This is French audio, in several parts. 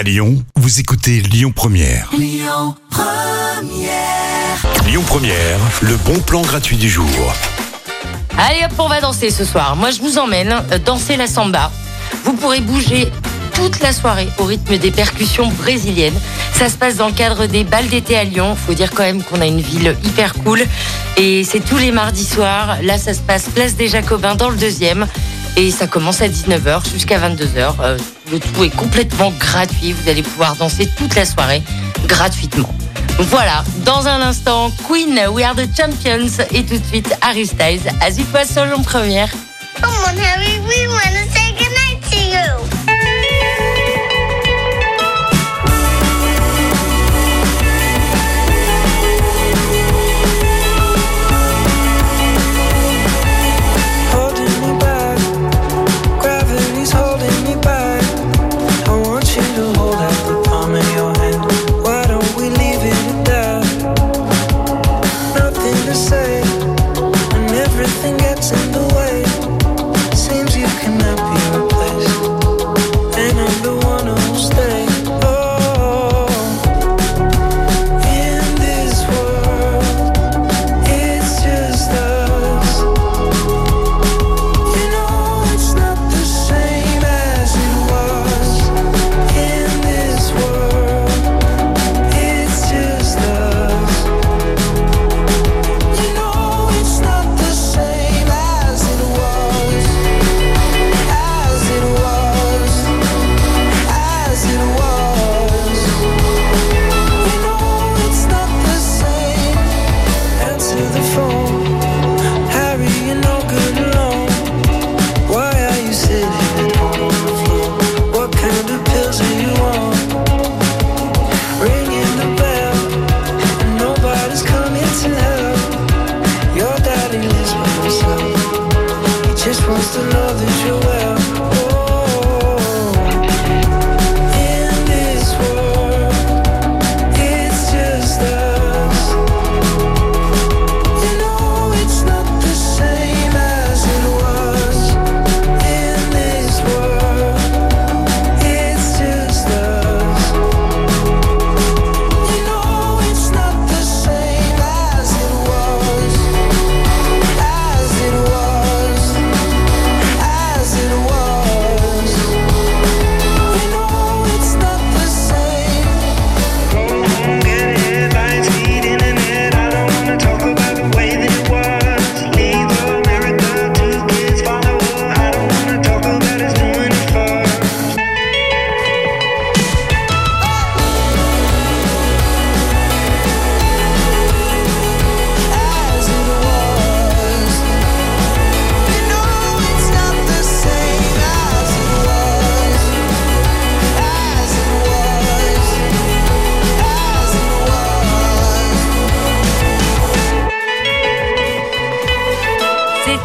À Lyon, vous écoutez Lyon Première. Lyon Première, le bon plan gratuit du jour. Allez hop, on va danser ce soir. Moi, je vous emmène euh, danser la samba. Vous pourrez bouger toute la soirée au rythme des percussions brésiliennes. Ça se passe dans le cadre des balles d'été à Lyon. Faut dire quand même qu'on a une ville hyper cool. Et c'est tous les mardis soirs. Là, ça se passe place des Jacobins dans le deuxième. Et ça commence à 19h jusqu'à 22h. Euh, le tout est complètement gratuit. Vous allez pouvoir danser toute la soirée gratuitement. Voilà, dans un instant, Queen, We Are the Champions. Et tout de suite, Harry Styles, As It Was sur Lyon Première. Come on, Harry, we say goodnight to you.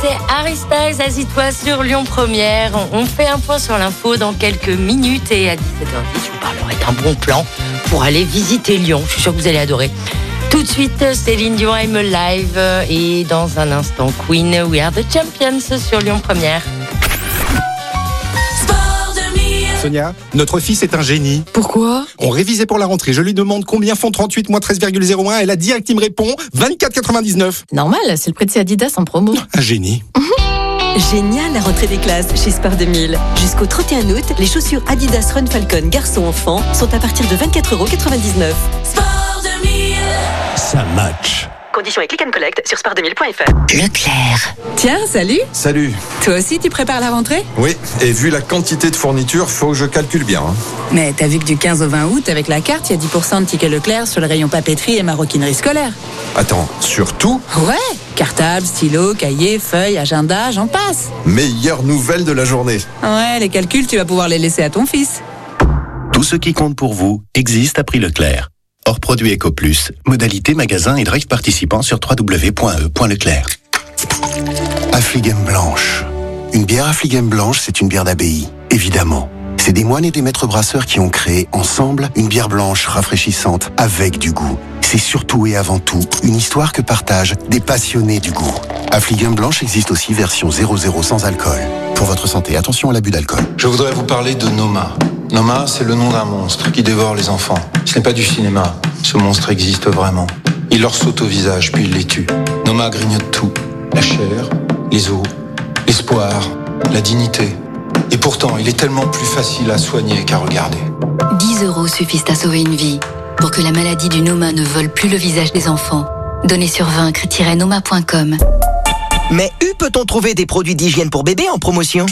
C'était Was sur Lyon Première. On fait un point sur l'info dans quelques minutes et à 17h10, je vous parlerai d'un bon plan pour aller visiter Lyon. Je suis sûre que vous allez adorer. Tout de suite, Céline Dion, I'm Live et dans un instant, Queen, We Are the Champions sur Lyon Première. Sonia, notre fils est un génie. Pourquoi? On révisait pour la rentrée. Je lui demande combien font 38 moins 13,01. Elle a direct, il me répond 24,99. Normal, c'est le prix de chez Adidas en promo. Un génie. Génial la rentrée des classes chez Sport 2000. Jusqu'au 31 août, les chaussures Adidas Run Falcon garçon-enfant sont à partir de 24,99€. Ça match. Conditions et click and collect sur sport2000.fr. Leclerc. Tiens, salut Salut. Toi aussi, tu prépares la rentrée? Oui, et vu la quantité de fournitures, faut que je calcule bien. hein. Mais t'as vu que du 15 au 20 août, avec la carte, il y a 10% de tickets Leclerc sur le rayon papeterie et maroquinerie scolaire. Attends, surtout, Ouais Cartable, stylo, cahier, feuille, agenda, j'en passe. meilleure nouvelle de la journée. Ouais, les calculs, tu vas pouvoir les laisser à ton fils. Tout ce qui compte pour vous existe à prix Leclerc. Hors produit EcoPlus, modalité magasin et drive participant sur www.e.leclerc. Affligem blanche. Une bière Affligem blanche, c'est une bière d'abbaye, évidemment. C'est des moines et des maîtres brasseurs qui ont créé ensemble une bière blanche rafraîchissante avec du goût. C'est surtout et avant tout une histoire que partagent des passionnés du goût. Affligem blanche existe aussi version 00 sans alcool. Pour votre santé, attention à l'abus d'alcool. Je voudrais vous parler de Noma, Noma, c'est le nom d'un monstre qui dévore les enfants. Ce n'est pas du cinéma. Ce monstre existe vraiment. Il leur saute au visage, puis il les tue. Noma grignote tout. La chair, les os, l'espoir, la dignité. Et pourtant, il est tellement plus facile à soigner qu'à regarder. 10 euros suffisent à sauver une vie. Pour que la maladie du Noma ne vole plus le visage des enfants, donnez sur vaincre-noma.com. Mais où peut-on trouver des produits d'hygiène pour bébé en promotion?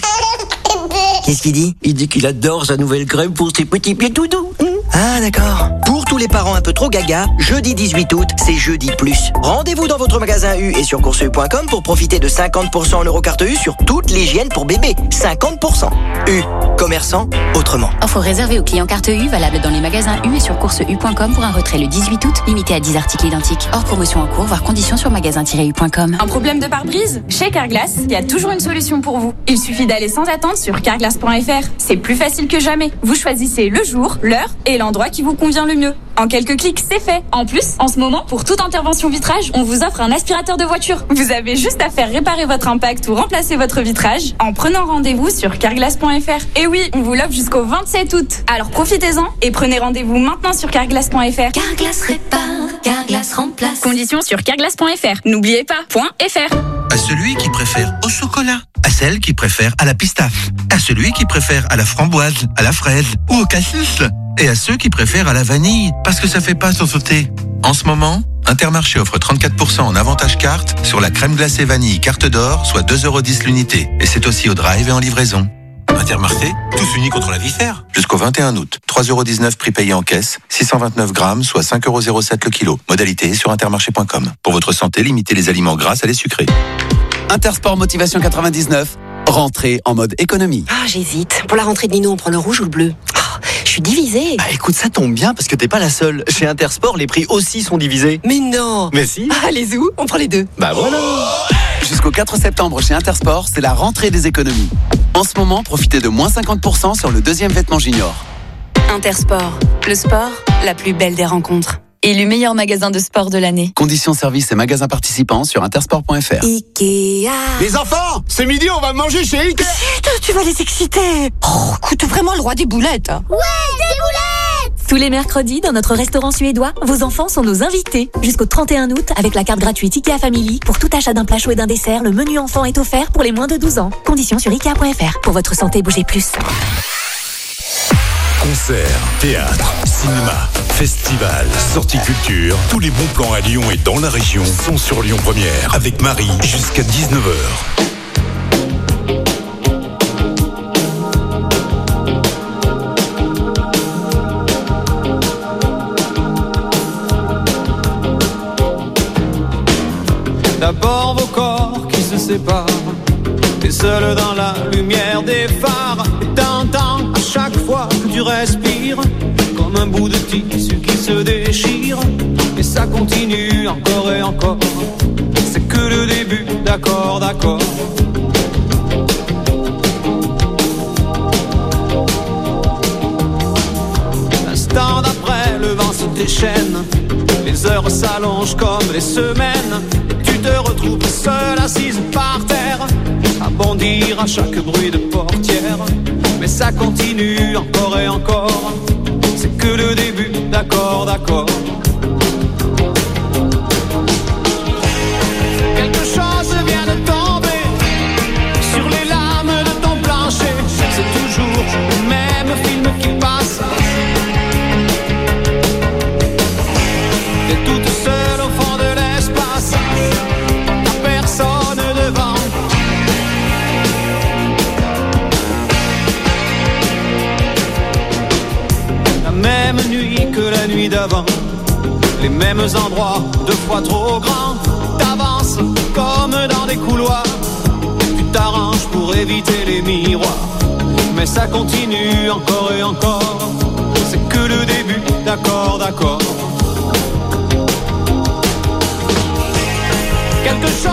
Qu'est-ce qu'il dit? Il dit qu'il adore sa nouvelle crème pour ses petits pieds tout doux. Ah d'accord. Pour tous les parents un peu trop gaga, jeudi 18 août, c'est jeudi plus. Rendez-vous dans votre magasin U et sur courseu.com pour profiter de 50% en eurocarte U sur toute l'hygiène pour bébé. 50%. U. Commerçant autrement. Offre réservée aux clients carte U, valable dans les magasins U et sur courseu.com pour un retrait le 18 août, limité à 10 articles identiques. Hors promotion en cours, voire conditions sur magasin-u.com. Un problème de pare-brise? Chez Carglass, il y a toujours une solution pour vous. Il suffit d'aller sans attendre sur carglass.fr. C'est plus facile que jamais. Vous choisissez le jour, l'heure et l'endroit qui vous convient le mieux. En quelques clics, c'est fait. En plus, en ce moment, pour toute intervention vitrage, on vous offre un aspirateur de voiture. Vous avez juste à faire réparer votre impact ou remplacer votre vitrage en prenant rendez-vous sur carglass.fr. Et oui, on vous l'offre jusqu'au 27 août. Alors profitez-en et prenez rendez-vous maintenant sur carglass.fr. Carglass répare, Carglass remplace. Conditions sur carglass.fr. N'oubliez pas, .fr. À celui qui préfère au chocolat, à celle qui préfère à la pistache, à celui qui préfère à la framboise, à la fraise ou au cassis, et à ceux qui préfèrent à la vanille, parce que ça fait pas sans sauter. En ce moment, Intermarché offre 34% en avantage carte sur la crème glacée vanille carte d'or, soit 2,10€ l'unité. Et c'est aussi au drive et en livraison. Intermarché, tous unis contre la vifère. Jusqu'au 21 août. 3,19€ prix payé en caisse, 629 grammes, soit 5,07€ le kilo. Modalité sur intermarché.com. Pour votre santé, limitez les aliments gras à les sucrés. Intersport Motivation 99. Rentrée en mode économie. Ah, j'hésite. Pour la rentrée de Nino, on prend le rouge ou le bleu Ah, Je suis divisée. Bah écoute, ça tombe bien parce que t'es pas la seule. Chez Intersport, les prix aussi sont divisés. Mais non Mais si Ah, les où On prend les deux. Bah voilà Jusqu'au 4 septembre chez Intersport, c'est la rentrée des économies. En ce moment, profitez de moins 50% sur le deuxième vêtement junior. Intersport, le sport, la plus belle des rencontres. Élu meilleur magasin de sport de l'année. Conditions services et magasins participants sur intersport.fr. Ikea. Les enfants, c'est midi, on va manger chez Ikea. Chut, tu vas les exciter. Oh, écoute vraiment le roi des boulettes. Ouais, des boulettes Tous les mercredis, dans notre restaurant suédois, vos enfants sont nos invités. Jusqu'au 31 août, avec la carte gratuite IKEA Family, pour tout achat d'un plat chaud et d'un dessert, le menu enfant est offert pour les moins de 12 ans. Conditions sur IKEA.fr. Pour votre santé, bougez plus. Concerts, théâtre, cinéma, festival, sorties culture, tous les bons plans à Lyon et dans la région sont sur Lyon Première avec Marie jusqu'à 19h. D'abord vos corps qui se séparent, t'es seul dans la lumière des phares, et chaque fois que tu respires, comme un bout de tissu qui se déchire, et ça continue encore et encore, c'est que le début, d'accord, d'accord. L'instant d'après, le vent se déchaîne, les heures s'allongent comme les semaines, tu te retrouves seule assise par terre, à bondir à chaque bruit de portière. Ça continue encore et encore, c'est que le début, d'accord, d'accord. Les mêmes endroits, deux fois trop grands. T'avances comme dans des couloirs, tu t'arranges pour éviter les miroirs. Mais ça continue encore et encore, c'est que le début, d'accord, d'accord. Quelque chose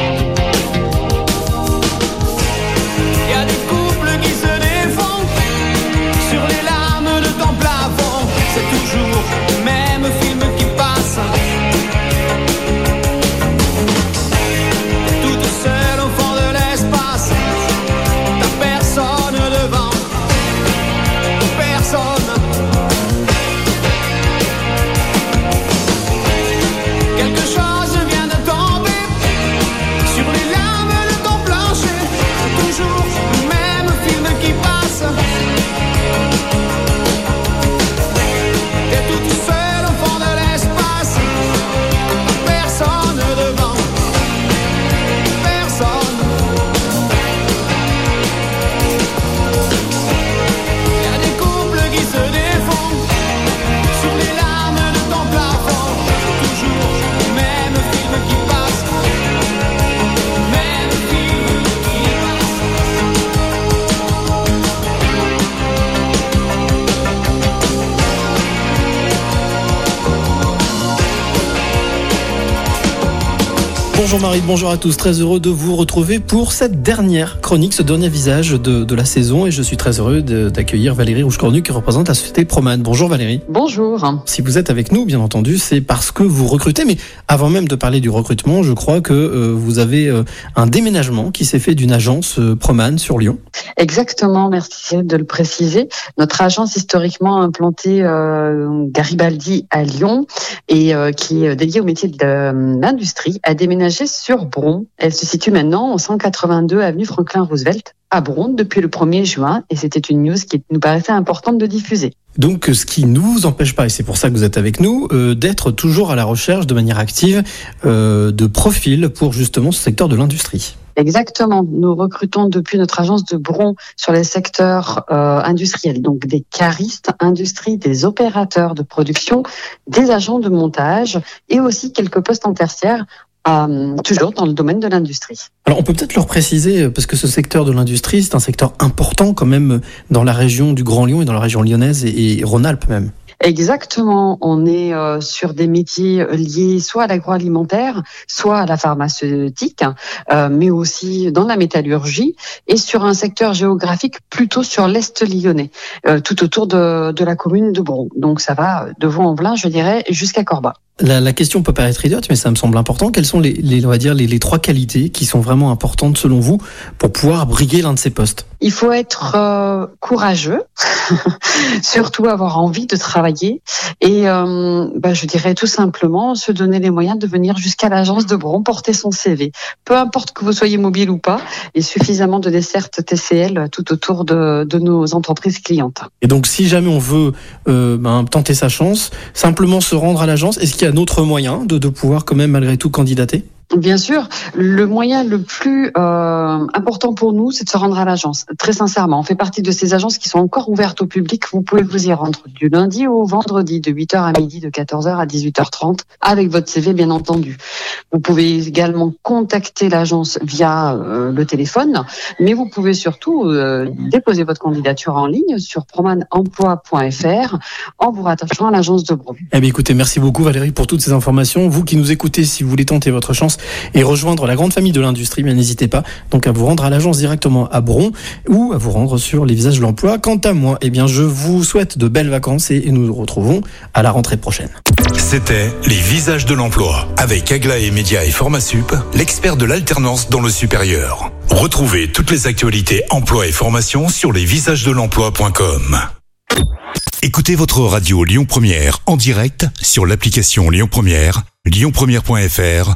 Bonjour Marie, bonjour à tous. Très heureux de vous retrouver pour cette dernière chronique, ce dernier visage de, de la saison. Et je suis très heureux d'accueillir Valérie Rouge-Cornu qui représente la société Proman. Bonjour Valérie. Bonjour. Si vous êtes avec nous, bien entendu, c'est parce que vous recrutez. Mais avant même de parler du recrutement, je crois que euh, vous avez euh, un déménagement qui s'est fait d'une agence euh, Proman sur Lyon. Exactement, merci de le préciser. Notre agence historiquement implantée euh, Garibaldi à Lyon et qui est dédiée au métier de l'industrie a déménagé sur Bron. Elle se situe maintenant au 182 avenue Franklin Roosevelt à Bron depuis le 1er juin et c'était une news qui nous paraissait importante de diffuser. Donc, ce qui ne vous empêche pas, et c'est pour ça que vous êtes avec nous, euh, d'être toujours à la recherche de manière active euh, de profils pour justement ce secteur de l'industrie. Exactement. Nous recrutons depuis notre agence de Bron sur les secteurs euh, industriels, donc des caristes, industrie, des opérateurs de production, des agents de montage et aussi quelques postes en tertiaire, euh, toujours dans le domaine de l'industrie. Alors on peut peut-être leur préciser, euh, parce que ce secteur de l'industrie, c'est un secteur important quand même euh, dans la région du Grand Lyon et dans la région lyonnaise et, et Rhône-Alpes même. Exactement. On est euh, sur des métiers liés soit à l'agroalimentaire, soit à la pharmaceutique, euh, mais aussi dans la métallurgie et sur un secteur géographique plutôt sur l'est lyonnais, euh, tout autour de, de la commune de Bron. Donc ça va de Vaux-en-Velin, je dirais, jusqu'à Corba. La, la question peut paraître idiote, mais ça me semble important. Quelles sont les, les on va dire, les, les trois qualités qui sont vraiment importantes selon vous pour pouvoir briguer l'un de ces postes? Il faut être euh, courageux, surtout avoir envie de travailler et euh, bah, je dirais tout simplement se donner les moyens de venir jusqu'à l'agence de Bron porter son CV. Peu importe que vous soyez mobile ou pas, il y a suffisamment de dessertes TCL tout autour de, de nos entreprises clientes. Et donc, si jamais on veut euh, ben, tenter sa chance, simplement se rendre à l'agence, est-ce qu'il y a un autre moyen de, de pouvoir quand même malgré tout candidater? Bien sûr, le moyen le plus euh, important pour nous, c'est de se rendre à l'agence. Très sincèrement, on fait partie de ces agences qui sont encore ouvertes au public. Vous pouvez vous y rendre du lundi au vendredi, de 8h à midi, de 14h à 18h30, avec votre CV bien entendu. Vous pouvez également contacter l'agence via euh, le téléphone, mais vous pouvez surtout euh, déposer votre candidature en ligne sur promanemploi.fr en vous rattachant à l'agence de Bron. Eh bien, écoutez, merci beaucoup Valérie pour toutes ces informations. Vous qui nous écoutez, si vous voulez tenter votre chance et rejoindre la grande famille de l'industrie, bien n'hésitez pas donc à vous rendre à l'agence directement à Bron ou à vous rendre sur les visages de l'emploi. Quant à moi, eh bien, je vous souhaite de belles vacances et nous nous retrouvons à la rentrée prochaine. C'était Les Visages de l'Emploi avec Aglaé Média et Formasup, l'expert de l'alternance dans le supérieur. Retrouvez toutes les actualités emploi et formation sur lesvisagesdelemploi.com. Écoutez votre radio Lyon Première en direct sur l'application Lyon Première, lyonpremière.fr